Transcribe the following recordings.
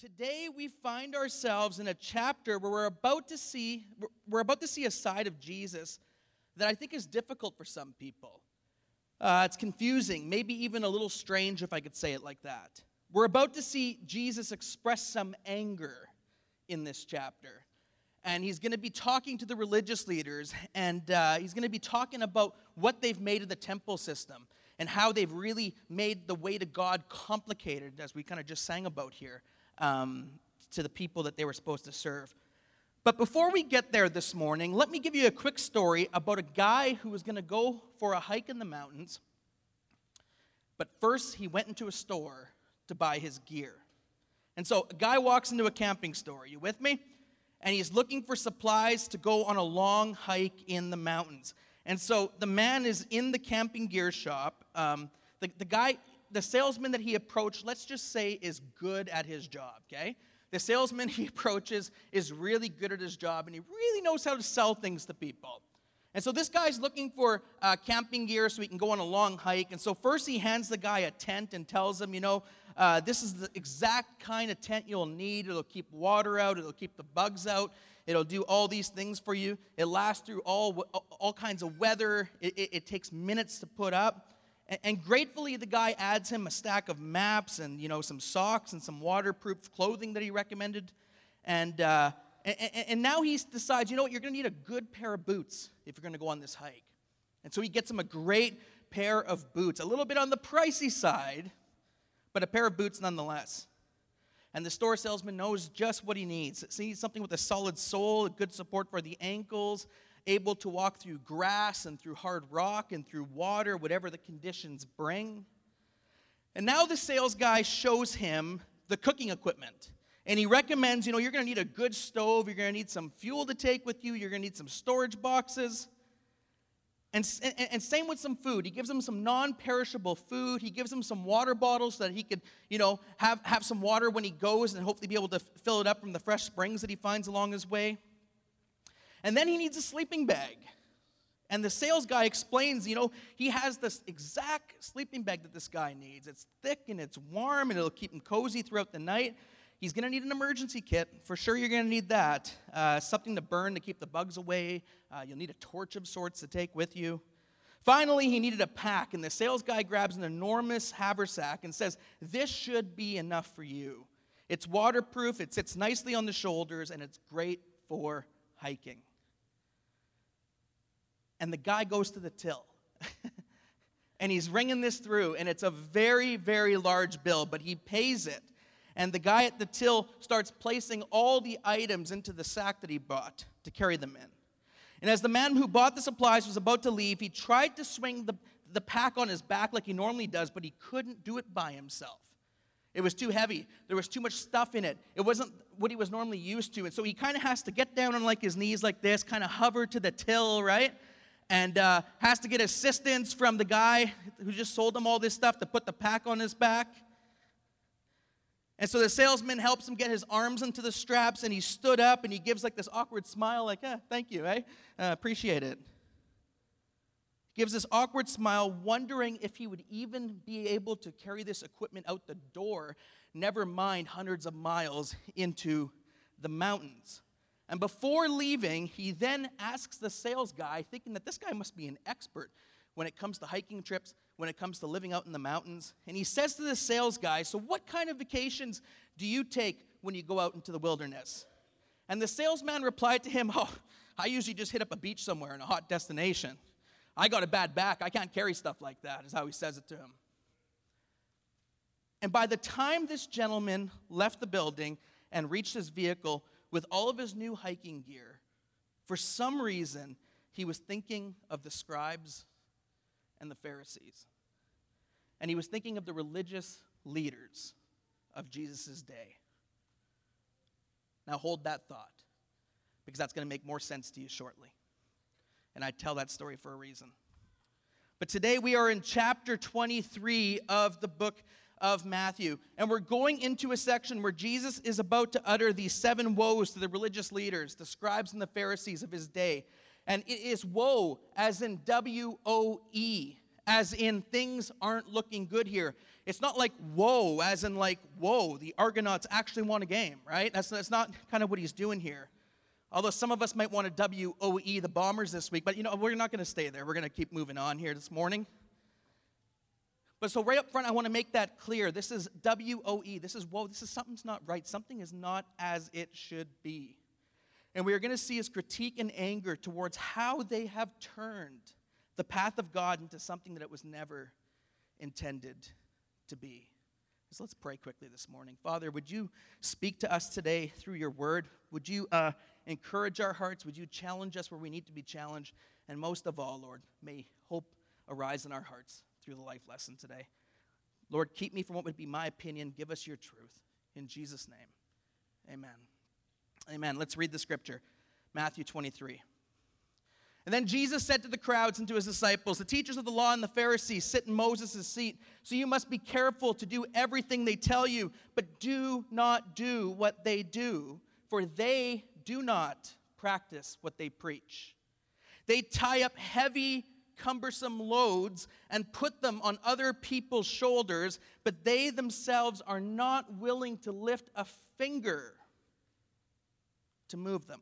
today we find ourselves in a chapter where we're about to see we're about to see a side of Jesus that I think is difficult for some people. Uh, it's confusing, maybe even a little strange, if I could say it like that. We're about to see Jesus express some anger in this chapter. And he's going to be talking to the religious leaders, and uh, he's going to be talking about what they've made of the temple system and how they've really made the way to God complicated, as we kind of just sang about here, um, to the people that they were supposed to serve. But before we get there this morning, let me give you a quick story about a guy who was going to go for a hike in the mountains. But first, he went into a store to buy his gear. And so, a guy walks into a camping store. Are you with me? And he's looking for supplies to go on a long hike in the mountains. And so, the man is in the camping gear shop. Um, the, the guy, the salesman that he approached, let's just say, is good at his job, okay? The salesman he approaches is really good at his job and he really knows how to sell things to people. And so this guy's looking for uh, camping gear so he can go on a long hike. And so first he hands the guy a tent and tells him, you know, uh, this is the exact kind of tent you'll need. It'll keep water out, it'll keep the bugs out, it'll do all these things for you. It lasts through all, all kinds of weather, it, it, it takes minutes to put up. And gratefully, the guy adds him a stack of maps and you know some socks and some waterproof clothing that he recommended. And, uh, and, and now he decides, you know what, you're going to need a good pair of boots if you're going to go on this hike. And so he gets him a great pair of boots, a little bit on the pricey side, but a pair of boots nonetheless. And the store salesman knows just what he needs. Needs something with a solid sole, good support for the ankles, able to walk through grass and through hard rock and through water, whatever the conditions bring. And now the sales guy shows him the cooking equipment. And he recommends, you know, you're going to need a good stove, you're going to need some fuel to take with you, you're going to need some storage boxes. And, and, and, same with some food. He gives him some non perishable food. He gives him some water bottles so that he could, you know, have, have some water when he goes and hopefully be able to fill it up from the fresh springs that he finds along his way. And then he needs a sleeping bag. And the sales guy explains, you know, he has this exact sleeping bag that this guy needs. It's thick and it's warm and it'll keep him cozy throughout the night. He's going to need an emergency kit. For sure, you're going to need that. Uh, something to burn to keep the bugs away. Uh, you'll need a torch of sorts to take with you. Finally, he needed a pack, and the sales guy grabs an enormous haversack and says, This should be enough for you. It's waterproof, it sits nicely on the shoulders, and it's great for hiking and the guy goes to the till. and he's ringing this through, and it's a very, very large bill, but he pays it. And the guy at the till starts placing all the items into the sack that he bought to carry them in. And as the man who bought the supplies was about to leave, he tried to swing the, the pack on his back like he normally does, but he couldn't do it by himself. It was too heavy. There was too much stuff in it. It wasn't what he was normally used to. And so he kind of has to get down on like his knees like this, kind of hover to the till, right? And uh, has to get assistance from the guy who just sold him all this stuff to put the pack on his back. And so the salesman helps him get his arms into the straps, and he stood up and he gives like this awkward smile, like, eh, thank you, eh? Uh, appreciate it. He gives this awkward smile, wondering if he would even be able to carry this equipment out the door, never mind hundreds of miles into the mountains. And before leaving, he then asks the sales guy, thinking that this guy must be an expert when it comes to hiking trips, when it comes to living out in the mountains. And he says to the sales guy, So, what kind of vacations do you take when you go out into the wilderness? And the salesman replied to him, Oh, I usually just hit up a beach somewhere in a hot destination. I got a bad back. I can't carry stuff like that, is how he says it to him. And by the time this gentleman left the building and reached his vehicle, with all of his new hiking gear, for some reason, he was thinking of the scribes and the Pharisees. And he was thinking of the religious leaders of Jesus' day. Now, hold that thought, because that's going to make more sense to you shortly. And I tell that story for a reason. But today we are in chapter 23 of the book of Matthew. And we're going into a section where Jesus is about to utter these seven woes to the religious leaders, the scribes and the Pharisees of his day. And it is woe, as in W O E, as in things aren't looking good here. It's not like whoa, as in like whoa, the Argonauts actually won a game, right? That's, that's not kind of what he's doing here. Although some of us might want to WOE the Bombers this week, but you know, we're not going to stay there. We're going to keep moving on here this morning. But so right up front, I want to make that clear. This is WOE. This is whoa, this is something's not right. Something is not as it should be. And we are going to see his critique and anger towards how they have turned the path of God into something that it was never intended to be. So let's pray quickly this morning. Father, would you speak to us today through your word? Would you uh, encourage our hearts? Would you challenge us where we need to be challenged? And most of all, Lord, may hope arise in our hearts through the life lesson today. Lord, keep me from what would be my opinion. Give us your truth. In Jesus' name, amen. Amen. Let's read the scripture Matthew 23. And then Jesus said to the crowds and to his disciples, The teachers of the law and the Pharisees sit in Moses' seat, so you must be careful to do everything they tell you, but do not do what they do, for they do not practice what they preach. They tie up heavy, cumbersome loads and put them on other people's shoulders, but they themselves are not willing to lift a finger to move them.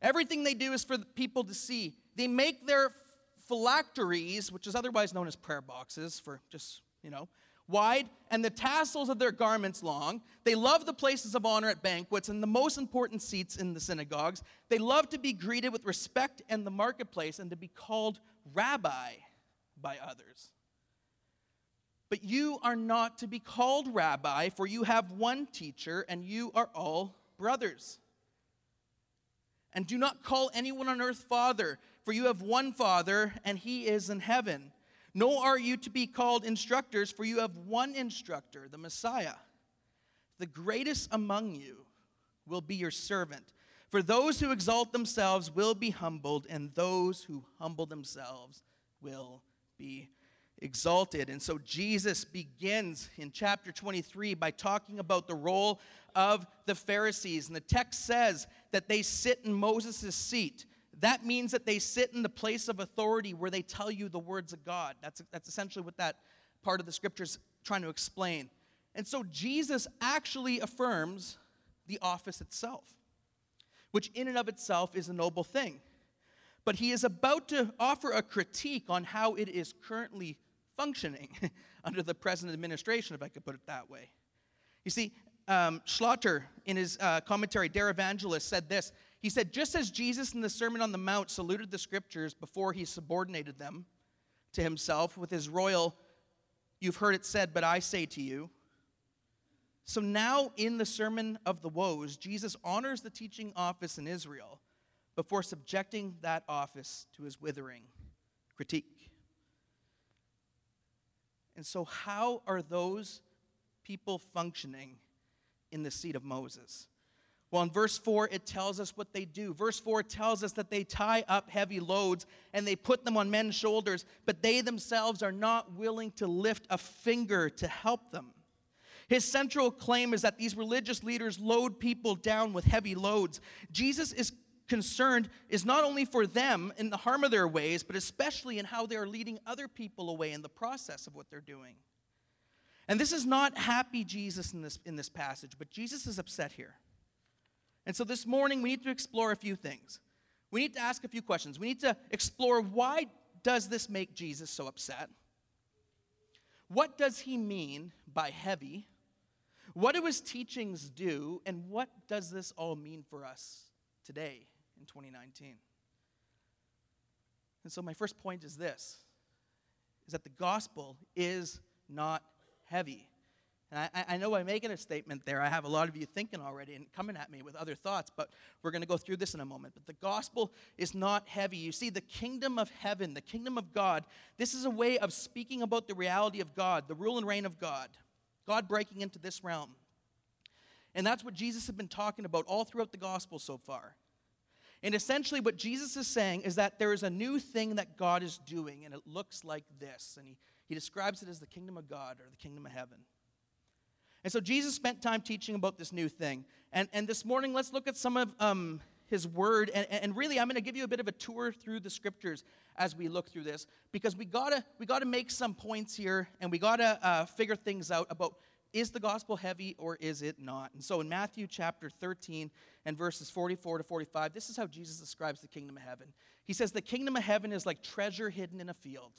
Everything they do is for the people to see. They make their phylacteries, which is otherwise known as prayer boxes, for just, you know, wide, and the tassels of their garments long. They love the places of honor at banquets and the most important seats in the synagogues. They love to be greeted with respect in the marketplace and to be called rabbi by others. But you are not to be called rabbi, for you have one teacher, and you are all brothers. And do not call anyone on earth Father, for you have one Father, and he is in heaven. Nor are you to be called instructors, for you have one instructor, the Messiah. The greatest among you will be your servant. For those who exalt themselves will be humbled, and those who humble themselves will be exalted. And so Jesus begins in chapter 23 by talking about the role of the Pharisees. And the text says that they sit in Moses' seat. That means that they sit in the place of authority where they tell you the words of God. That's, that's essentially what that part of the scripture is trying to explain. And so Jesus actually affirms the office itself, which in and of itself is a noble thing. But he is about to offer a critique on how it is currently functioning under the present administration, if I could put it that way. You see, um, Schlatter, in his uh, commentary, Der Evangelist, said this. He said, Just as Jesus in the Sermon on the Mount saluted the scriptures before he subordinated them to himself with his royal, You've heard it said, but I say to you. So now in the Sermon of the Woes, Jesus honors the teaching office in Israel before subjecting that office to his withering critique. And so, how are those people functioning in the seat of Moses? Well, in verse 4, it tells us what they do. Verse 4 tells us that they tie up heavy loads and they put them on men's shoulders, but they themselves are not willing to lift a finger to help them. His central claim is that these religious leaders load people down with heavy loads. Jesus is concerned is not only for them in the harm of their ways, but especially in how they are leading other people away in the process of what they're doing. And this is not happy Jesus in this, in this passage, but Jesus is upset here. And so this morning we need to explore a few things. We need to ask a few questions. We need to explore why does this make Jesus so upset? What does he mean by heavy? What do his teachings do? And what does this all mean for us today in 2019? And so my first point is this is that the gospel is not heavy. And I, I, know I'm making a statement there. I have a lot of you thinking already and coming at me with other thoughts, but we're going to go through this in a moment. But the gospel is not heavy. You see, the kingdom of heaven, the kingdom of God, this is a way of speaking about the reality of God, the rule and reign of God, God breaking into this realm. And that's what Jesus has been talking about all throughout the gospel so far. And essentially, what Jesus is saying is that there is a new thing that God is doing, and it looks like this. And he, he describes it as the kingdom of God or the kingdom of heaven. And so Jesus spent time teaching about this new thing. And, and this morning, let's look at some of um, his word. And, and really, I'm going to give you a bit of a tour through the scriptures as we look through this because we got to we gotta make some points here and we got to uh, figure things out about is the gospel heavy or is it not? And so in Matthew chapter 13 and verses 44 to 45, this is how Jesus describes the kingdom of heaven. He says, The kingdom of heaven is like treasure hidden in a field.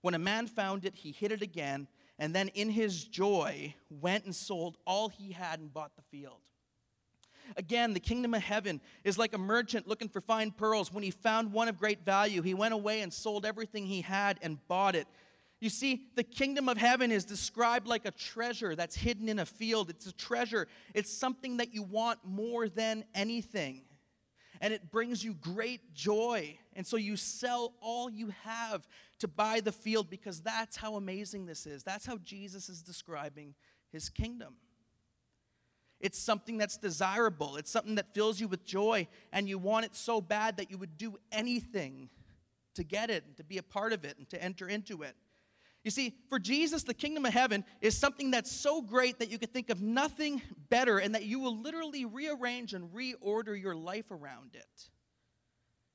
When a man found it, he hid it again, and then in his joy went and sold all he had and bought the field. Again, the kingdom of heaven is like a merchant looking for fine pearls. When he found one of great value, he went away and sold everything he had and bought it. You see, the kingdom of heaven is described like a treasure that's hidden in a field. It's a treasure, it's something that you want more than anything. And it brings you great joy. And so you sell all you have to buy the field because that's how amazing this is. That's how Jesus is describing his kingdom. It's something that's desirable, it's something that fills you with joy, and you want it so bad that you would do anything to get it and to be a part of it and to enter into it. You see, for Jesus, the kingdom of heaven is something that's so great that you could think of nothing better and that you will literally rearrange and reorder your life around it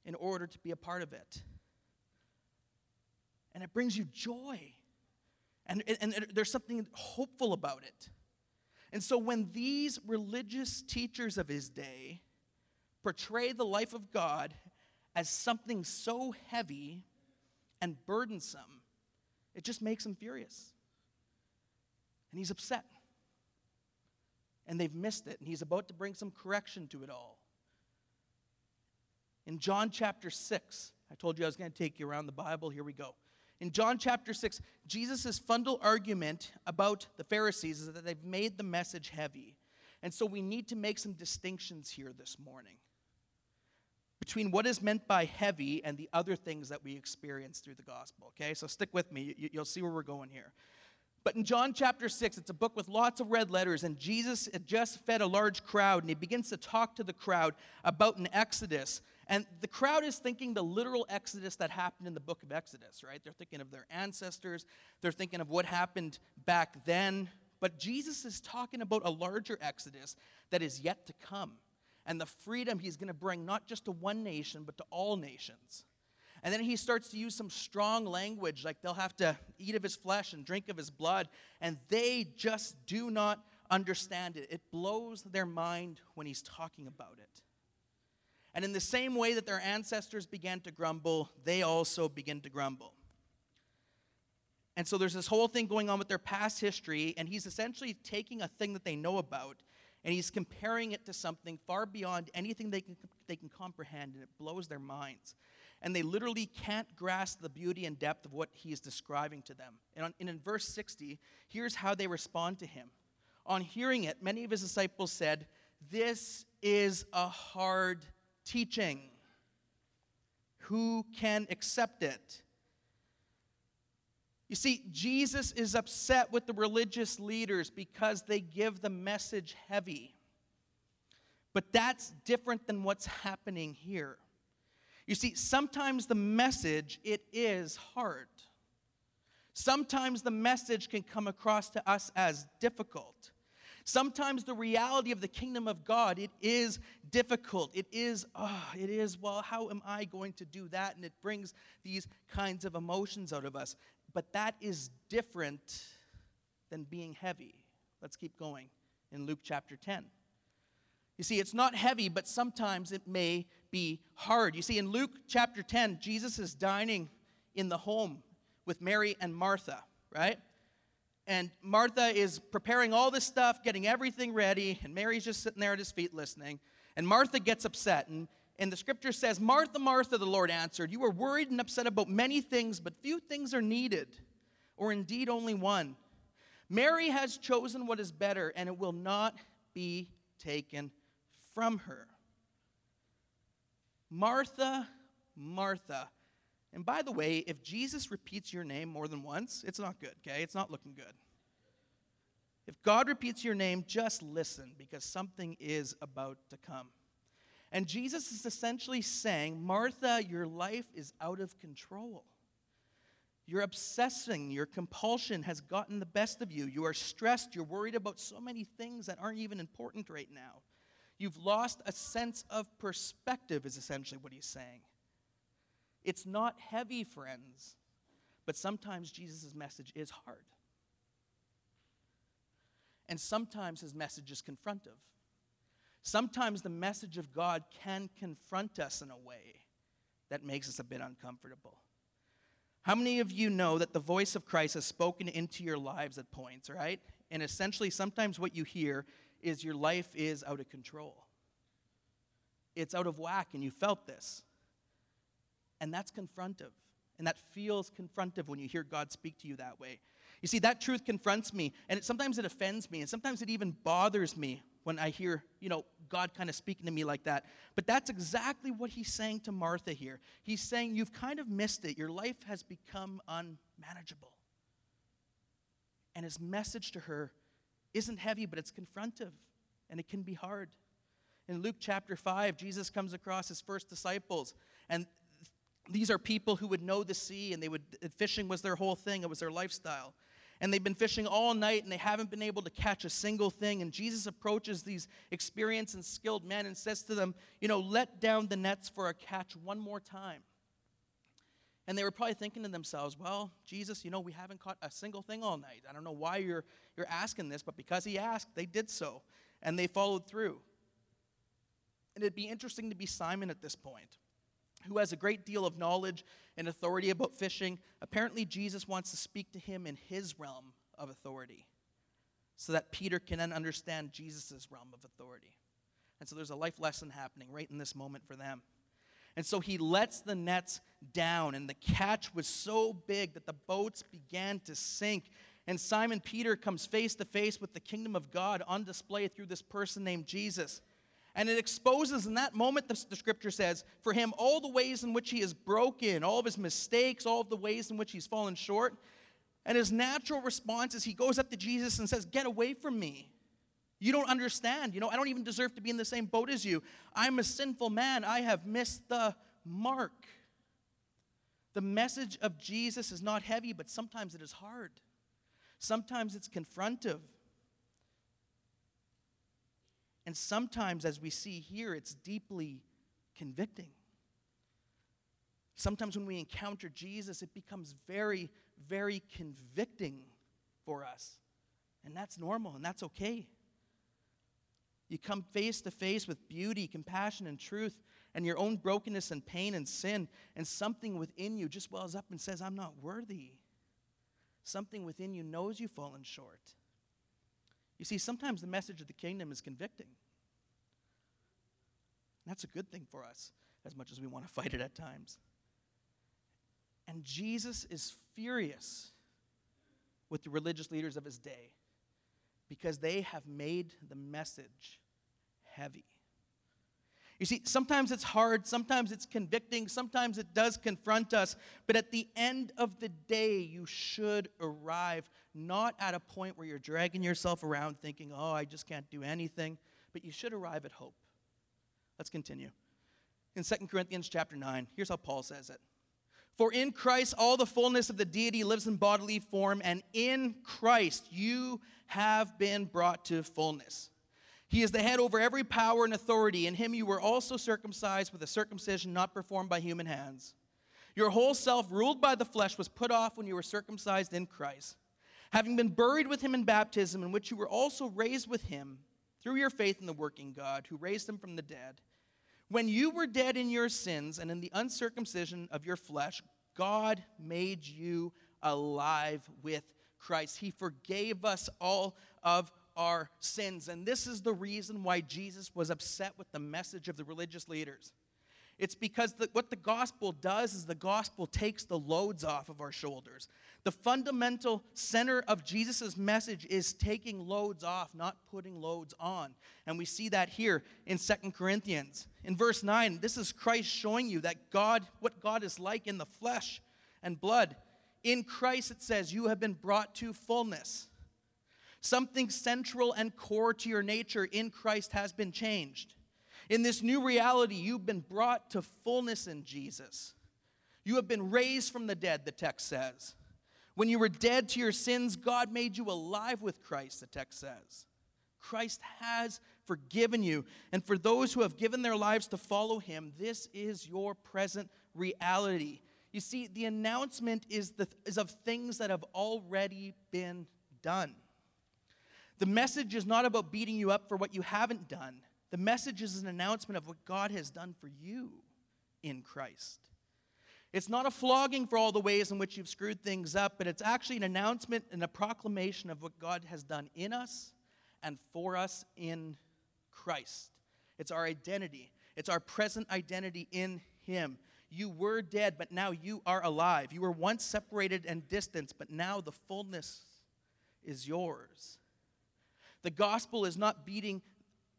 in order to be a part of it. And it brings you joy. And, and, and there's something hopeful about it. And so when these religious teachers of his day portray the life of God as something so heavy and burdensome, it just makes him furious. And he's upset. And they've missed it, and he's about to bring some correction to it all. In John chapter 6, I told you I was going to take you around the Bible. Here we go. In John chapter 6, Jesus' fundal argument about the Pharisees is that they've made the message heavy. And so we need to make some distinctions here this morning between what is meant by heavy and the other things that we experience through the gospel. Okay, so stick with me, you'll see where we're going here. But in John chapter 6, it's a book with lots of red letters, and Jesus had just fed a large crowd, and he begins to talk to the crowd about an exodus. And the crowd is thinking the literal exodus that happened in the book of Exodus, right? They're thinking of their ancestors, they're thinking of what happened back then. But Jesus is talking about a larger exodus that is yet to come and the freedom he's going to bring not just to one nation, but to all nations. And then he starts to use some strong language, like they'll have to eat of his flesh and drink of his blood, and they just do not understand it. It blows their mind when he's talking about it. And in the same way that their ancestors began to grumble, they also begin to grumble. And so there's this whole thing going on with their past history, and he's essentially taking a thing that they know about and he's comparing it to something far beyond anything they can, they can comprehend, and it blows their minds. And they literally can't grasp the beauty and depth of what he is describing to them. And, on, and in verse 60, here's how they respond to him. On hearing it, many of his disciples said, This is a hard teaching. Who can accept it? You see, Jesus is upset with the religious leaders because they give the message heavy. But that's different than what's happening here. You see, sometimes the message it is hard. Sometimes the message can come across to us as difficult. Sometimes the reality of the kingdom of God, it is difficult. It is, oh, it is, well, how am I going to do that? And it brings these kinds of emotions out of us. But that is different than being heavy. Let's keep going in Luke chapter 10. You see, it's not heavy, but sometimes it may be hard. You see, in Luke chapter 10, Jesus is dining in the home with Mary and Martha, right? And Martha is preparing all this stuff, getting everything ready, and Mary's just sitting there at his feet listening. And Martha gets upset, and and the scripture says, Martha, Martha, the Lord answered, You are worried and upset about many things, but few things are needed, or indeed only one. Mary has chosen what is better, and it will not be taken from her. Martha, Martha. And by the way, if Jesus repeats your name more than once, it's not good, okay? It's not looking good. If God repeats your name, just listen because something is about to come. And Jesus is essentially saying, Martha, your life is out of control. You're obsessing, your compulsion has gotten the best of you. You are stressed, you're worried about so many things that aren't even important right now. You've lost a sense of perspective, is essentially what he's saying. It's not heavy, friends, but sometimes Jesus' message is hard. And sometimes his message is confrontive. Sometimes the message of God can confront us in a way that makes us a bit uncomfortable. How many of you know that the voice of Christ has spoken into your lives at points, right? And essentially, sometimes what you hear is your life is out of control. It's out of whack, and you felt this. And that's confrontive. And that feels confrontive when you hear God speak to you that way. You see, that truth confronts me, and it, sometimes it offends me, and sometimes it even bothers me when I hear, you know, God kind of speaking to me like that. But that's exactly what he's saying to Martha here. He's saying, You've kind of missed it. Your life has become unmanageable. And his message to her isn't heavy, but it's confrontive, and it can be hard. In Luke chapter 5, Jesus comes across his first disciples, and these are people who would know the sea, and they would fishing was their whole thing, it was their lifestyle and they've been fishing all night and they haven't been able to catch a single thing. And Jesus approaches these experienced and skilled men and says to them, You know, let down the nets for a catch one more time. And they were probably thinking to themselves, Well, Jesus, you know, we haven't caught a single thing all night. I don't know why you're, you're asking this, but because he asked, they did so. And they followed through. And it'd be interesting to be Simon at this point who has a great deal of knowledge and authority about fishing. Apparently, Jesus wants to speak to him in his realm of authority so that Peter can then understand Jesus' realm of authority. And so there's a life lesson happening right in this moment for them. And so he lets the nets down, and the catch was so big that the boats began to sink. And Simon Peter comes face to face with the kingdom of God on display through this person named Jesus. And it exposes in that moment, the, the, scripture says, for him all the ways in which he is broken, all of his mistakes, all of the ways in which he's fallen short. And his natural response is he goes up to Jesus and says, Get away from me. You don't understand. You know, I don't even deserve to be in the same boat as you. I'm a sinful man. I have missed the mark. The message of Jesus is not heavy, but sometimes it is hard. Sometimes it's confrontive. And sometimes, as we see here, it's deeply convicting. Sometimes when we encounter Jesus, it becomes very, very convicting for us. And that's normal and that's okay. You come face to face with beauty, compassion, and truth, and your own brokenness and pain and sin, and something within you just wells up and says, I'm not worthy. Something within you knows you've fallen short. You see, sometimes the message of the kingdom is convicting. That's a good thing for us, as much as we want to fight it at times. And Jesus is furious with the religious leaders of his day because they have made the message heavy. You see, sometimes it's hard, sometimes it's convicting, sometimes it does confront us, but at the end of the day, you should arrive not at a point where you're dragging yourself around thinking, oh, I just can't do anything, but you should arrive at hope. Let's continue. In 2 Corinthians chapter 9, here's how Paul says it. For in Christ all the fullness of the deity lives in bodily form, and in Christ you have been brought to fullness. He is the head over every power and authority. In him you were also circumcised with a circumcision not performed by human hands. Your whole self, ruled by the flesh, was put off when you were circumcised in Christ. Having been buried with him in baptism, in which you were also raised with him through your faith in the working God who raised him from the dead. When you were dead in your sins and in the uncircumcision of your flesh, God made you alive with Christ. He forgave us all of our sins. And this is the reason why Jesus was upset with the message of the religious leaders. It's because the, what the gospel does is the gospel takes the loads off of our shoulders. The fundamental center of Jesus' message is taking loads off, not putting loads on. And we see that here in Second Corinthians. In verse 9, this is Christ showing you that God, what God is like in the flesh and blood. In Christ, it says, you have been brought to fullness. Something central and core to your nature in Christ has been changed. In this new reality, you've been brought to fullness in Jesus. You have been raised from the dead, the text says. When you were dead to your sins, God made you alive with Christ, the text says. Christ has forgiven you. And for those who have given their lives to follow him, this is your present reality. You see, the announcement is, the, is of things that have already been done. The message is not about beating you up for what you haven't done. The message is an announcement of what God has done for you in Christ. It's not a flogging for all the ways in which you've screwed things up, but it's actually an announcement and a proclamation of what God has done in us and for us in Christ. It's our identity, it's our present identity in Him. You were dead, but now you are alive. You were once separated and distant, but now the fullness is yours. The gospel is not beating,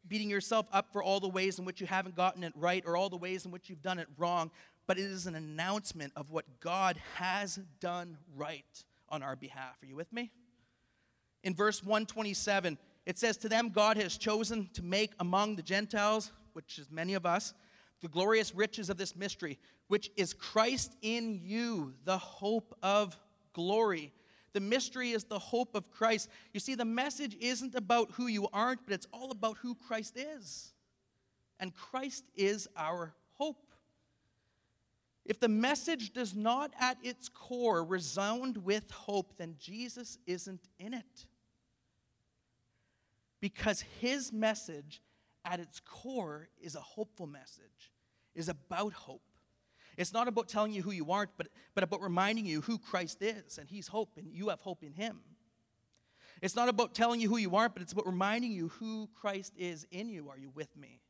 beating yourself up for all the ways in which you haven't gotten it right or all the ways in which you've done it wrong, but it is an announcement of what God has done right on our behalf. Are you with me? In verse 127, it says, To them God has chosen to make among the Gentiles, which is many of us, the glorious riches of this mystery, which is Christ in you, the hope of glory. The mystery is the hope of Christ. You see, the message isn't about who you aren't, but it's all about who Christ is. And Christ is our. If the message does not at its core resound with hope, then Jesus isn't in it. Because his message at its core is a hopeful message, is about hope. It's not about telling you who you aren't, but, but about reminding you who Christ is, and he's hope, and you have hope in him. It's not about telling you who you aren't, but it's about reminding you who Christ is in you. Are you with me?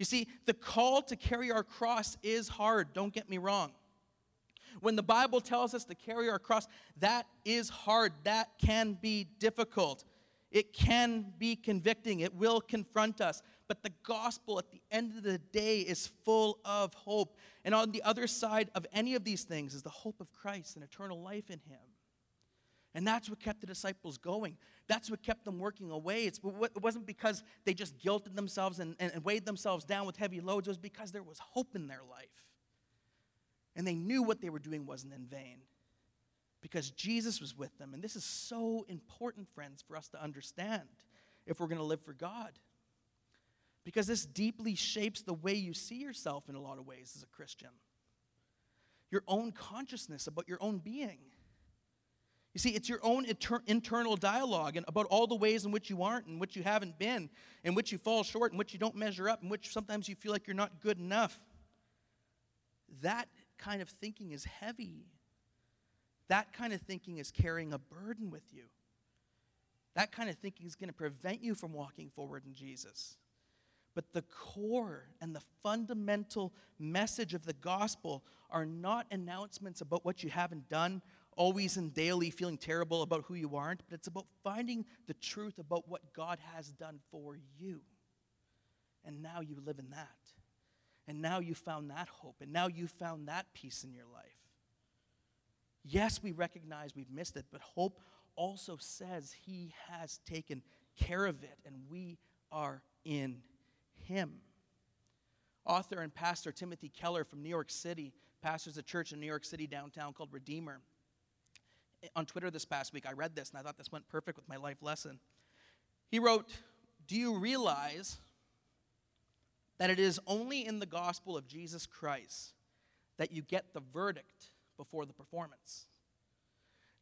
You see, the call to carry our cross is hard, don't get me wrong. When the Bible tells us to carry our cross, that is hard. That can be difficult. It can be convicting. It will confront us. But the gospel at the end of the day is full of hope. And on the other side of any of these things is the hope of Christ and eternal life in Him. And that's what kept the disciples going. That's what kept them working away. It's, it wasn't because they just guilted themselves and, and, and weighed themselves down with heavy loads. It was because there was hope in their life. And they knew what they were doing wasn't in vain because Jesus was with them. And this is so important, friends, for us to understand if we're going to live for God. Because this deeply shapes the way you see yourself in a lot of ways as a Christian. Your own consciousness about your own being. You see, it's your own inter- internal dialogue and about all the ways in which you aren't, in which you haven't been, in which you fall short, in which you don't measure up, in which sometimes you feel like you're not good enough. That kind of thinking is heavy. That kind of thinking is carrying a burden with you. That kind of thinking is going to prevent you from walking forward in Jesus. But the core and the fundamental message of the gospel are not announcements about what you haven't done always and daily feeling terrible about who you aren't, but it's about finding the truth about what God has done for you. And now you live in that. And now you found that hope. And now you found that peace in your life. Yes, we recognize we've missed it, but hope also says He has taken care of it, and we are in Him. Author and pastor Timothy Keller from New York City pastors a church in New York City downtown called Redeemer on Twitter this past week. I read this and I thought this went perfect with my life lesson. He wrote, Do you realize that it is only in the gospel of Jesus Christ that you get the verdict before the performance?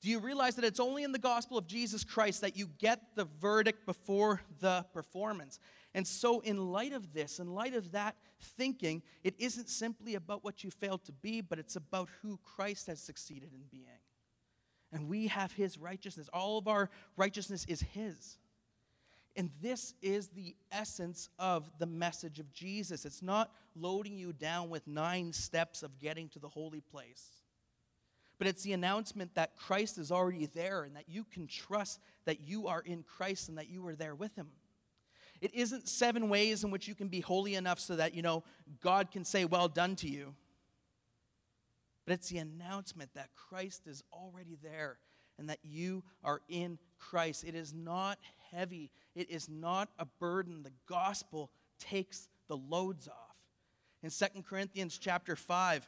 Do you realize that it's only in the gospel of Jesus Christ that you get the verdict before the performance? And so, in light of this, in light of that thinking, it isn't simply about what you failed to be, but it's about who Christ has succeeded in being and we have his righteousness. All of our righteousness is his. And this is the essence of the message of Jesus. It's not loading you down with nine steps of getting to the holy place, but it's the announcement that Christ is already there and that you can trust that you are in Christ and that you are there with him. It isn't seven ways in which you can be holy enough so that, you know, God can say, well done to you. But it's the announcement that Christ is already there and that you are in Christ. It is not heavy, it is not a burden. The gospel takes the loads off. In 2 Corinthians chapter 5,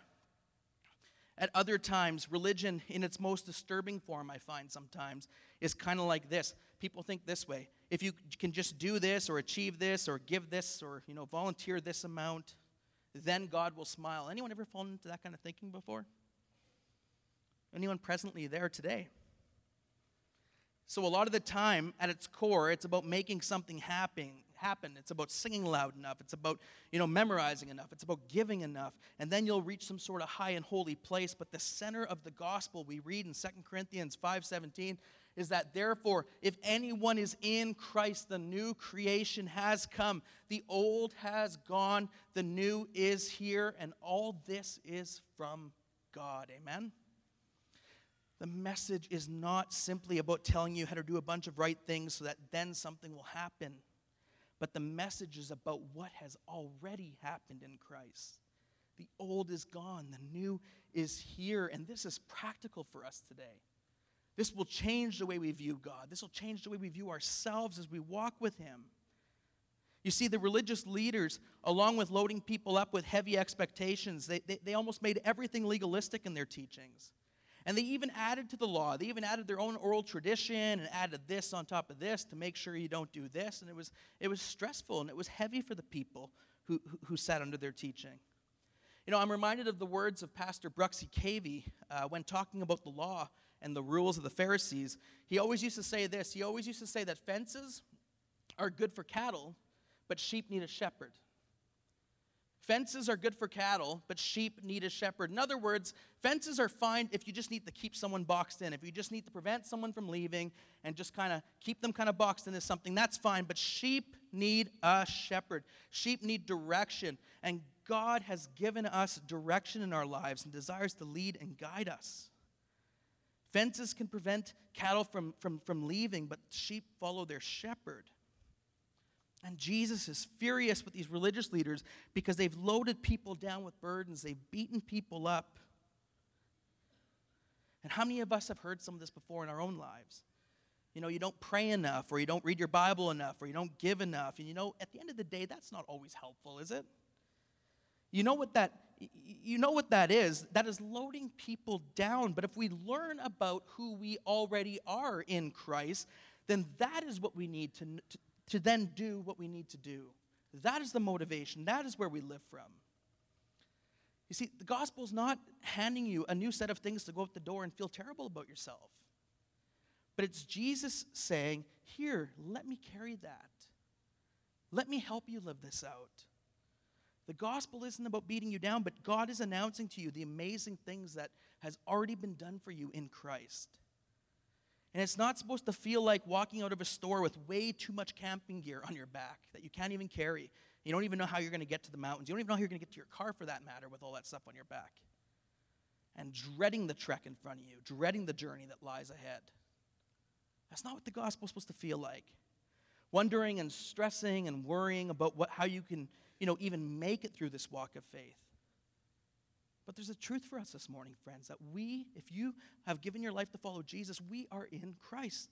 at other times, religion in its most disturbing form, I find sometimes, is kind of like this people think this way if you can just do this or achieve this or give this or you know volunteer this amount then god will smile. Anyone ever fallen into that kind of thinking before? Anyone presently there today? So a lot of the time at its core it's about making something happen happen. It's about singing loud enough. It's about you know memorizing enough. It's about giving enough. And then you'll reach some sort of high and holy place. But the center of the gospel we read in 2 corinthians 5.17 is that therefore, if anyone is in Christ, the new creation has come. The old has gone, the new is here, and all this is from God. Amen? The message is not simply about telling you how to do a bunch of right things so that then something will happen, but the message is about what has already happened in Christ. The old is gone, the new is here, and this is practical for us today. This will change the way we view God. This will change the way we view ourselves as we walk with Him. You see, the religious leaders, along with loading people up with heavy expectations, they, they, they, almost made everything legalistic in their teachings. And they even added to the law. They even added their own oral tradition and added this on top of this to make sure you don't do this. And it was, it was stressful and it was heavy for the people who, who, who sat under their teaching. You know, I'm reminded of the words of Pastor Bruxy Cavey uh, when talking about the law and the rules of the Pharisees, he always used to say this. He always used to say that fences are good for cattle, but sheep need a shepherd. Fences are good for cattle, but sheep need a shepherd. In other words, fences are fine if you just need to keep someone boxed in. If you just need to prevent someone from leaving and just kind of keep them kind of boxed into something, that's fine. But sheep need a shepherd. Sheep need direction. And God has given us direction in our lives and desires to lead and guide us. Fences can prevent cattle from, from, from leaving, but sheep follow their shepherd. And Jesus is furious with these religious leaders because they've loaded people down with burdens, they've beaten people up. And how many of us have heard some of this before in our own lives? You know, you don't pray enough, or you don't read your Bible enough, or you don't give enough. And you know, at the end of the day, that's not always helpful, is it? You know what that you know what that is? That is loading people down. But if we learn about who we already are in Christ, then that is what we need to, to, to then do what we need to do. That is the motivation. That is where we live from. You see, the gospel is not handing you a new set of things to go out the door and feel terrible about yourself. But it's Jesus saying, Here, let me carry that. Let me help you live this out. The gospel isn't about beating you down, but God is announcing to you the amazing things that has already been done for you in Christ. And it's not supposed to feel like walking out of a store with way too much camping gear on your back that you can't even carry. You don't even know how you're going to get to the mountains. You don't even know how you're going to get to your car for that matter with all that stuff on your back. And dreading the trek in front of you, dreading the journey that lies ahead. That's not what the gospel is supposed to feel like. Wondering and stressing and worrying about what, how you can you know, even make it through this walk of faith. But there's a truth for us this morning, friends, that we, if you have given your life to follow Jesus, we are in Christ.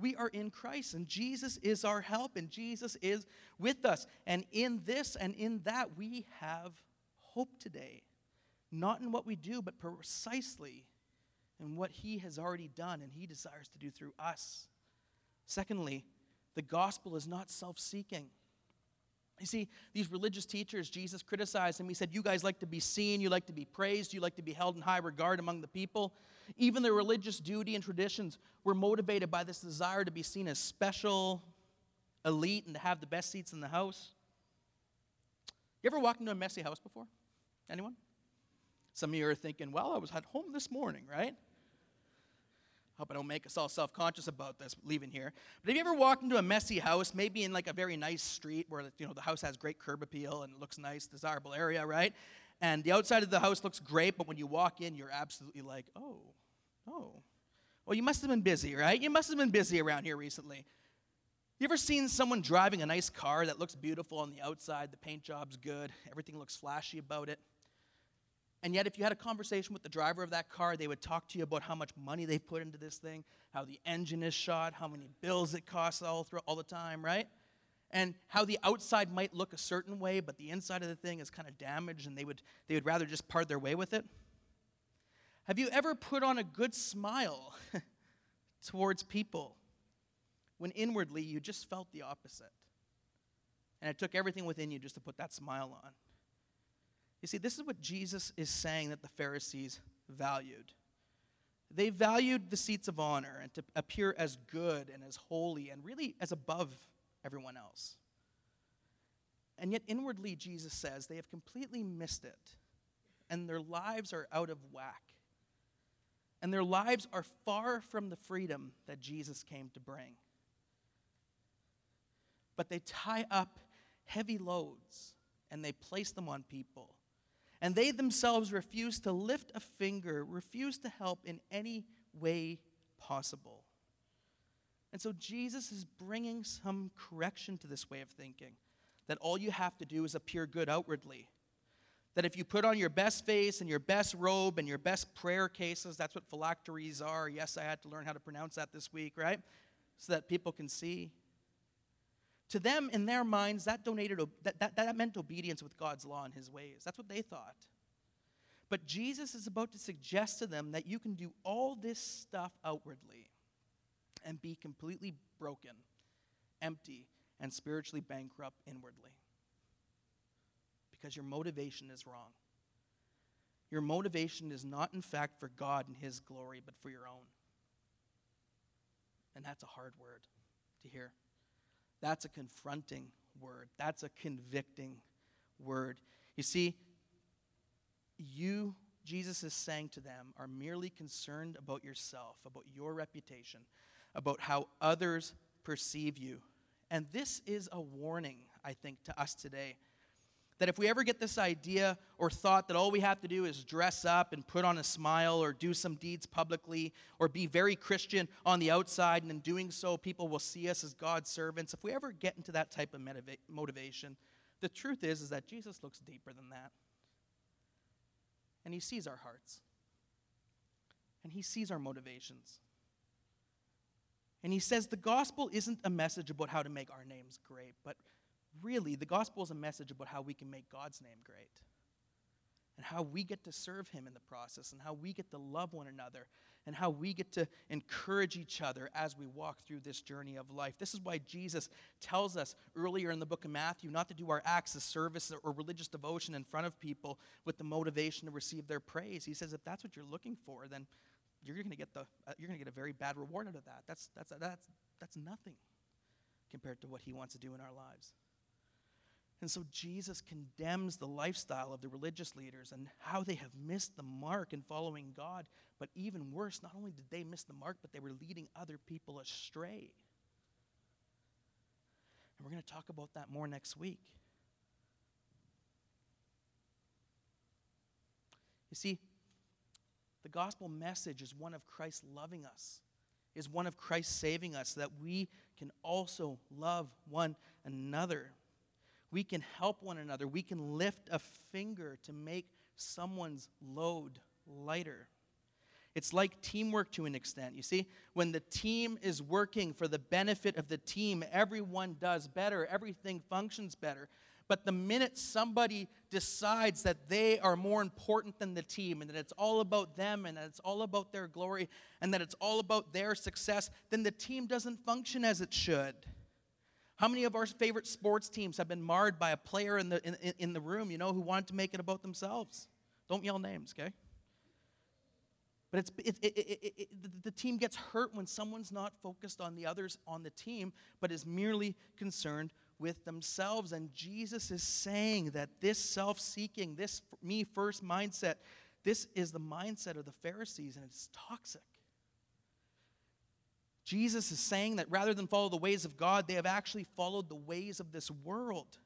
We are in Christ, and Jesus is our help, and Jesus is with us. And in this and in that, we have hope today. Not in what we do, but precisely in what He has already done and He desires to do through us. Secondly, the gospel is not self seeking. You see, these religious teachers, Jesus criticized them. He said, You guys like to be seen, you like to be praised, you like to be held in high regard among the people. Even their religious duty and traditions were motivated by this desire to be seen as special, elite, and to have the best seats in the house. You ever walked into a messy house before? Anyone? Some of you are thinking, Well, I was at home this morning, right? Hope I don't make us all self conscious about this leaving here. But have you ever walked into a messy house, maybe in like a very nice street where you know the house has great curb appeal and it looks nice, desirable area, right? And the outside of the house looks great, but when you walk in, you're absolutely like, oh, oh. Well, you must have been busy, right? You must have been busy around here recently. You ever seen someone driving a nice car that looks beautiful on the outside, the paint job's good, everything looks flashy about it? And yet, if you had a conversation with the driver of that car, they would talk to you about how much money they put into this thing, how the engine is shot, how many bills it costs all, through, all the time, right? And how the outside might look a certain way, but the inside of the thing is kind of damaged, and they would, they would rather just part their way with it. Have you ever put on a good smile towards people? when inwardly you just felt the opposite. And it took everything within you just to put that smile on. You see, this is what Jesus is saying that the Pharisees valued. They valued the seats of honor and to appear as good and as holy and really as above everyone else. And yet, inwardly, Jesus says they have completely missed it, and their lives are out of whack. And their lives are far from the freedom that Jesus came to bring. But they tie up heavy loads and they place them on people. And they themselves refuse to lift a finger, refuse to help in any way possible. And so Jesus is bringing some correction to this way of thinking that all you have to do is appear good outwardly. That if you put on your best face and your best robe and your best prayer cases, that's what phylacteries are. Yes, I had to learn how to pronounce that this week, right? So that people can see. To them, in their minds, that, donated, that, that, that meant obedience with God's law and his ways. That's what they thought. But Jesus is about to suggest to them that you can do all this stuff outwardly and be completely broken, empty, and spiritually bankrupt inwardly. Because your motivation is wrong. Your motivation is not, in fact, for God and His glory, but for your own. And that's a hard word to hear. That's a confronting word. That's a convicting word. You see, you, Jesus is saying to them, are merely concerned about yourself, about your reputation, about how others perceive you. And this is a warning, I think, to us today. That if we ever get this idea or thought that all we have to do is dress up and put on a smile or do some deeds publicly or be very Christian on the outside, and in doing so, people will see us as God's servants, if we ever get into that type of motivation, the truth is, is that Jesus looks deeper than that. And he sees our hearts, and he sees our motivations. And he says the gospel isn't a message about how to make our names great, but really, the gospel is a message about how we can make God's name great and how we get to serve him in the process and how we get to love one another and how we get to encourage each other as we walk through this journey of life. This is why Jesus tells us earlier in the book of Matthew not to do our acts of service or religious devotion in front of people with the motivation to receive their praise. He says if that's what you're looking for, then you're going to get the uh, you're going to get a very bad reward out of that. That's that's that's that's nothing compared to what he wants to do in our lives. And so Jesus condemns the lifestyle of the religious leaders and how they have missed the mark in following God. But even worse, not only did they miss the mark, but they were leading other people astray. And we're going to talk about that more next week. You see, the gospel message is one of Christ loving us, is one of Christ saving us, so that we can also love one another. We can help one another. We can lift a finger to make someone's load lighter. It's like teamwork to an extent. You see, when the team is working for the benefit of the team, everyone does better, everything functions better. But the minute somebody decides that they are more important than the team and that it's all about them and that it's all about their glory and that it's all about their success, then the team doesn't function as it should. How many of our favorite sports teams have been marred by a player in the, in, in the room, you know, who wanted to make it about themselves? Don't yell names, okay? But it's, it, it, it, the team gets hurt when someone's not focused on the others on the team, but is merely concerned with themselves. And Jesus is saying that this self seeking, this me first mindset, this is the mindset of the Pharisees, and it's toxic. Jesus is saying that rather than follow the ways of God, they have actually followed the ways of this world.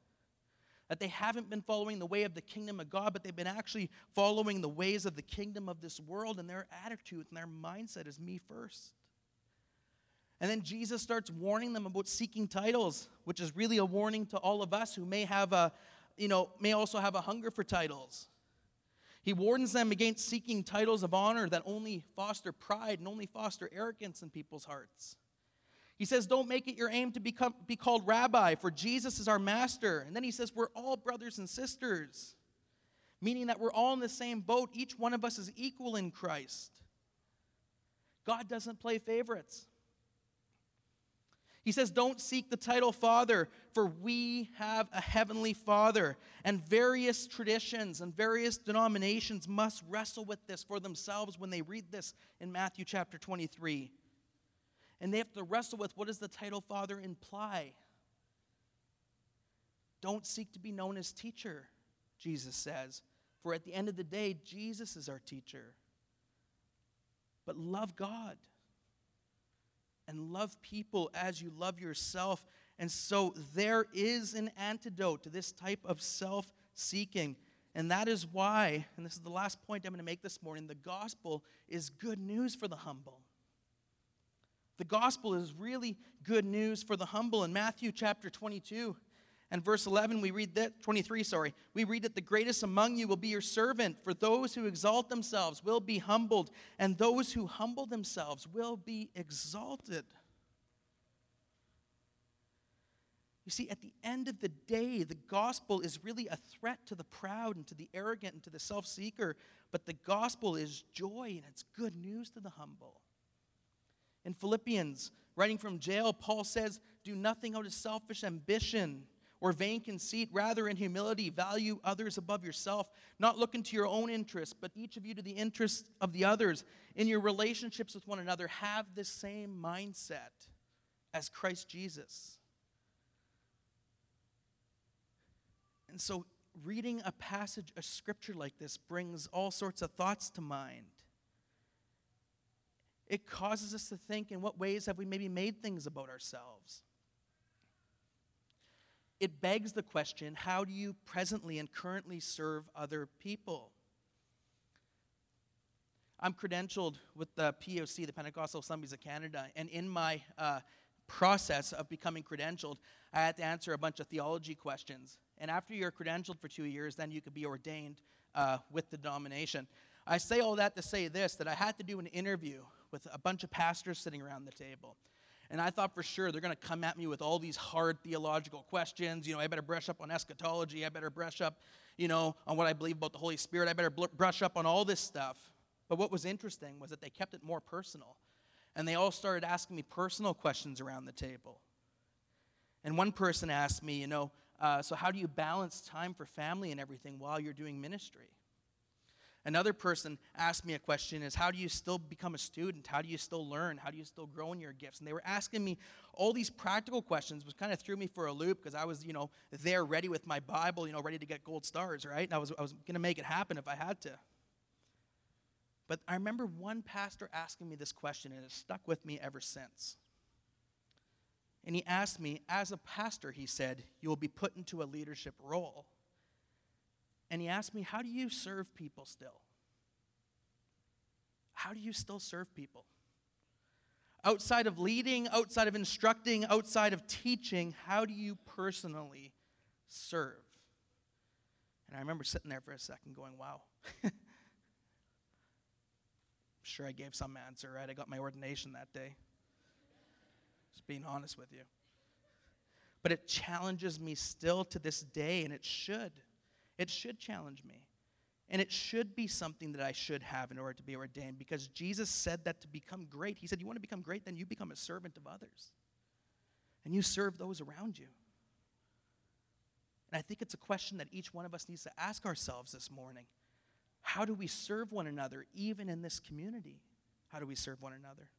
That they haven't been following the way of the kingdom of God, but they've been actually following the ways of the kingdom of this world, and their attitude and their mindset is me first. And then Jesus starts warning them about seeking titles, which is really a warning to all of us who may have a, you know, may also have a hunger for titles. He warns them against seeking titles of honor that only foster pride and only foster arrogance in people's hearts. He says, Don't make it your aim to become, be called rabbi, for Jesus is our master. And then he says, We're all brothers and sisters, meaning that we're all in the same boat. Each one of us is equal in Christ. God doesn't play favorites. He says, Don't seek the title Father, for we have a heavenly Father. And various traditions and various denominations must wrestle with this for themselves when they read this in Matthew chapter 23. And they have to wrestle with what does the title Father imply? Don't seek to be known as teacher, Jesus says, for at the end of the day, Jesus is our teacher. But love God and love people as you love yourself. And so there is an antidote to this type of self seeking. And that is why, and this is the last point I'm going to make this morning the gospel is good news for the humble. The gospel is really good news for the humble. In Matthew chapter 22, and verse 11, we read that, 23, sorry, we read that the greatest among you will be your servant, for those who exalt themselves will be humbled, and those who humble themselves will be exalted. You see, at the end of the day, the gospel is really a threat to the proud and to the arrogant and to the self seeker, but the gospel is joy and it's good news to the humble. In Philippians, writing from jail, Paul says, Do nothing out of selfish ambition or vain conceit. Rather, in humility, value others above yourself, not looking to your own interests, but each of you to the interests of the others. In your relationships with one another, have the same mindset as Christ Jesus. And so, reading a passage of scripture like this brings all sorts of thoughts to mind. It causes us to think in what ways have we maybe made things about ourselves? it begs the question how do you presently and currently serve other people? I'm credentialed with the POC, the Pentecostal Assemblies of Canada, and in my uh, process of becoming credentialed, I had to answer a bunch of theology questions. And after you're credentialed for two years, then you could be ordained uh, with the denomination. I say all that to say this that I had to do an interview with a bunch of pastors sitting around the table. And I thought for sure they're going to come at me with all these hard theological questions. You know, I better brush up on eschatology. I better brush up, you know, on what I believe about the Holy Spirit. I better bl- brush up on all this stuff. But what was interesting was that they kept it more personal. And they all started asking me personal questions around the table. And one person asked me, you know, uh, so how do you balance time for family and everything while you're doing ministry? Another person asked me a question is how do you still become a student? How do you still learn? How do you still grow in your gifts? And they were asking me all these practical questions, which kind of threw me for a loop because I was, you know, there ready with my Bible, you know, ready to get gold stars, right? And I was, I was going to make it happen if I had to. But I remember one pastor asking me this question, and it stuck with me ever since. And he asked me, as a pastor, he said, you will be put into a leadership role and he asked me, How do you serve people still? How do you still serve people? Outside of leading, outside of instructing, outside of teaching, how do you personally serve? And I remember sitting there for a second going, Wow. sure I gave some answer, right? I got my ordination that day. Just being honest with you. But it challenges me still to this day, and it should. It should challenge me. And it should be something that I should have in order to be ordained because Jesus said that to become great. He said, You want to become great? Then you become a servant of others. And you serve those around you. And I think it's a question that each one of us needs to ask ourselves this morning. How do we serve one another, even in this community? How do we serve one another?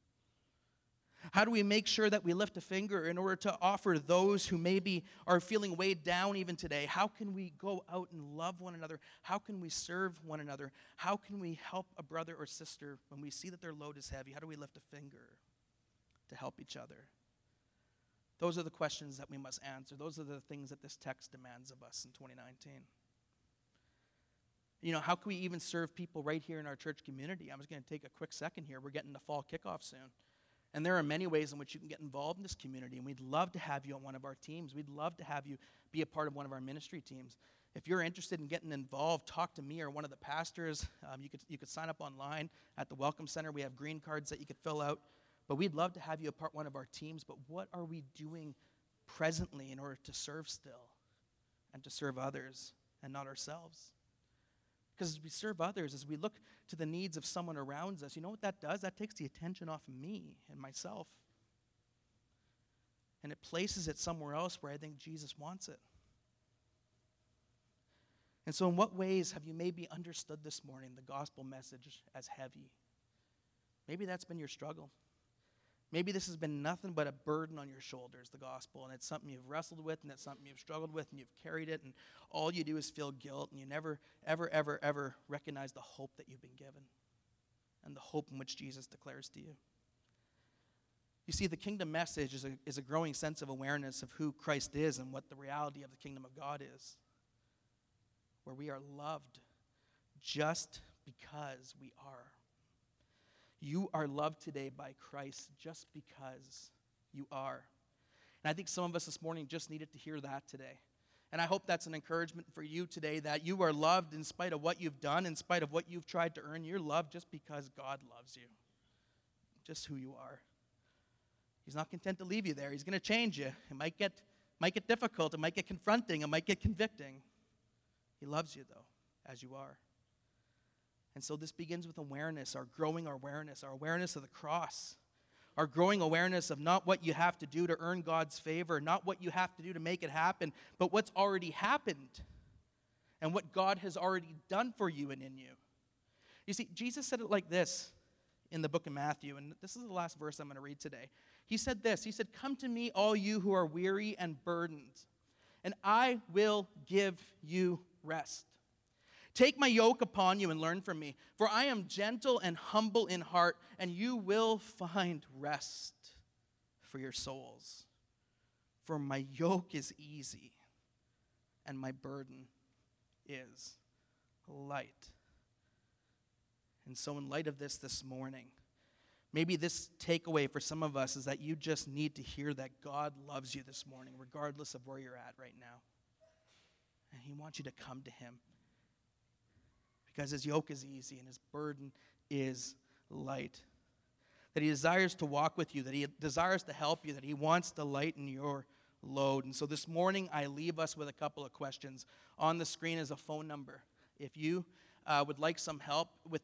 How do we make sure that we lift a finger in order to offer those who maybe are feeling weighed down even today? How can we go out and love one another? How can we serve one another? How can we help a brother or sister when we see that their load is heavy? How do we lift a finger to help each other? Those are the questions that we must answer. Those are the things that this text demands of us in 2019. You know, how can we even serve people right here in our church community? I'm just going to take a quick second here. We're getting the fall kickoff soon. And there are many ways in which you can get involved in this community. And we'd love to have you on one of our teams. We'd love to have you be a part of one of our ministry teams. If you're interested in getting involved, talk to me or one of the pastors. Um, you, could, you could sign up online at the Welcome Center. We have green cards that you could fill out. But we'd love to have you a part one of our teams. But what are we doing presently in order to serve still and to serve others and not ourselves? Because as we serve others, as we look to the needs of someone around us, you know what that does? That takes the attention off of me and myself. and it places it somewhere else where I think Jesus wants it. And so, in what ways have you maybe understood this morning the gospel message as heavy? Maybe that's been your struggle. Maybe this has been nothing but a burden on your shoulders, the gospel, and it's something you've wrestled with, and it's something you've struggled with, and you've carried it, and all you do is feel guilt, and you never, ever, ever, ever recognize the hope that you've been given and the hope in which Jesus declares to you. You see, the kingdom message is a, is a growing sense of awareness of who Christ is and what the reality of the kingdom of God is, where we are loved just because we are. You are loved today by Christ just because you are. And I think some of us this morning just needed to hear that today. And I hope that's an encouragement for you today that you are loved in spite of what you've done, in spite of what you've tried to earn. You're loved just because God loves you, just who you are. He's not content to leave you there. He's going to change you. It might get, might get difficult. It might get confronting. It might get convicting. He loves you, though, as you are. And so this begins with awareness, our growing awareness, our awareness of the cross, our growing awareness of not what you have to do to earn God's favor, not what you have to do to make it happen, but what's already happened and what God has already done for you and in you. You see, Jesus said it like this in the book of Matthew, and this is the last verse I'm going to read today. He said this He said, Come to me, all you who are weary and burdened, and I will give you rest. Take my yoke upon you and learn from me, for I am gentle and humble in heart, and you will find rest for your souls. For my yoke is easy, and my burden is light. And so, in light of this this morning, maybe this takeaway for some of us is that you just need to hear that God loves you this morning, regardless of where you're at right now. And He wants you to come to Him because his yoke is easy and his burden is light. That he desires to walk with you, that he desires to help you, that he wants to lighten your load. And so this morning, I leave us with a couple of questions. On the screen is a phone number. If you uh, would like some help with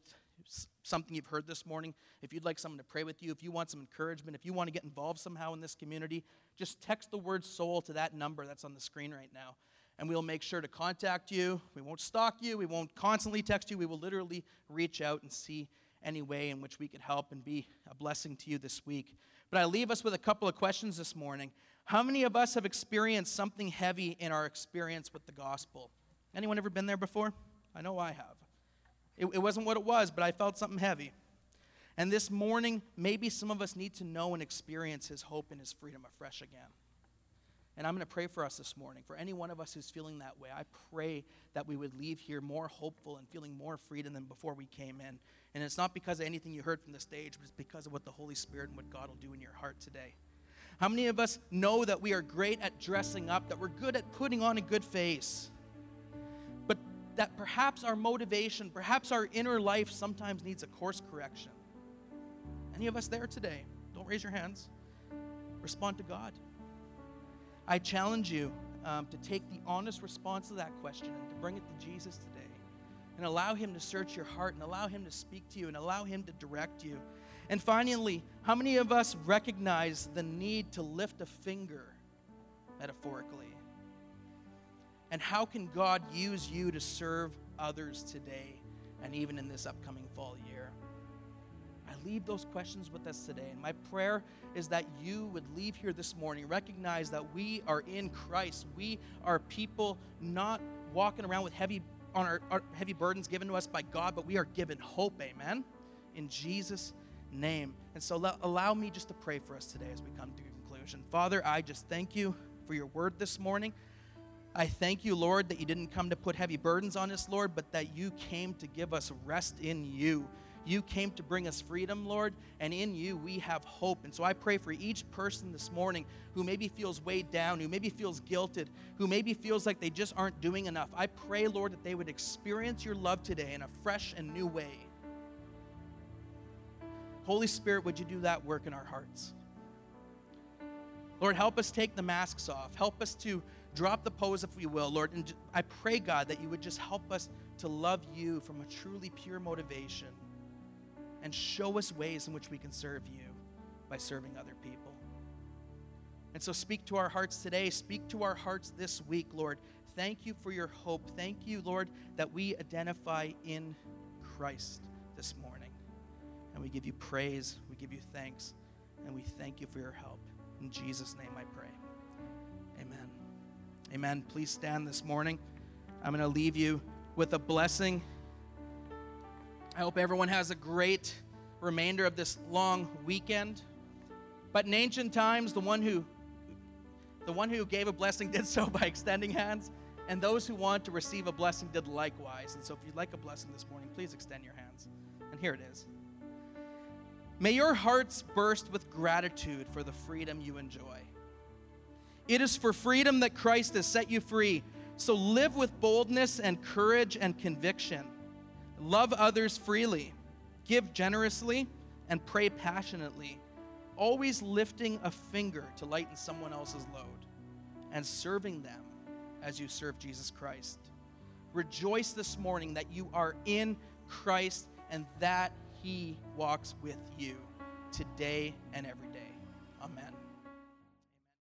something you've heard this morning, if you'd like someone to pray with you, if you want some encouragement, if you want to get involved somehow in this community, just text the word soul to that number that's on the screen right now and we'll make sure to contact you. We won't stalk you. We won't constantly text you. We will literally reach out and see any way in which we could help and be a blessing to you this week. But I leave us with a couple of questions this morning. How many of us have experienced something heavy in our experience with the gospel? Anyone ever been there before? I know I have. It, it wasn't what it was, but I felt something heavy. And this morning, maybe some of us need to know and experience his hope and his freedom afresh again. And I'm going to pray for us this morning. For any one of us who's feeling that way, I pray that we would leave here more hopeful and feeling more freedom than before we came in. And it's not because of anything you heard from the stage, but it's because of what the Holy Spirit and what God will do in your heart today. How many of us know that we are great at dressing up, that we're good at putting on a good face, but that perhaps our motivation, perhaps our inner life sometimes needs a course correction? Any of us there today? Don't raise your hands. Respond to God. I challenge you um, to take the honest response to that question and to bring it to Jesus today and allow Him to search your heart and allow Him to speak to you and allow Him to direct you. And finally, how many of us recognize the need to lift a finger, metaphorically? And how can God use you to serve others today and even in this upcoming fall year? Leave those questions with us today. And my prayer is that you would leave here this morning, recognize that we are in Christ. We are people not walking around with heavy on our, our heavy burdens given to us by God, but we are given hope. Amen. In Jesus' name. And so let, allow me just to pray for us today as we come to conclusion. Father, I just thank you for your word this morning. I thank you, Lord, that you didn't come to put heavy burdens on us, Lord, but that you came to give us rest in you. You came to bring us freedom, Lord, and in you we have hope. And so I pray for each person this morning who maybe feels weighed down, who maybe feels guilted, who maybe feels like they just aren't doing enough. I pray, Lord, that they would experience your love today in a fresh and new way. Holy Spirit, would you do that work in our hearts? Lord, help us take the masks off. Help us to drop the pose, if we will, Lord. And I pray, God, that you would just help us to love you from a truly pure motivation and show us ways in which we can serve you by serving other people. And so speak to our hearts today. Speak to our hearts this week, Lord. Thank you for your hope. Thank you, Lord, that we identify in Christ this morning. And we give you praise, we give you thanks, and we thank you for your help. In Jesus' name I pray. Amen. Amen. Please stand this morning. I'm going to leave you with a blessing. I hope everyone has a great remainder of this long weekend. But in ancient times, the one who the one who gave a blessing did so by extending hands, and those who want to receive a blessing did likewise. And so if you'd like a blessing this morning, please extend your hands. And here it is. May your hearts burst with gratitude for the freedom you enjoy. It is for freedom that Christ has set you free. So live with boldness and courage and conviction. Love others freely, give generously, and pray passionately, always lifting a finger to lighten someone else's load and serving them as you serve Jesus Christ. Rejoice this morning that you are in Christ and that He walks with you today and every day.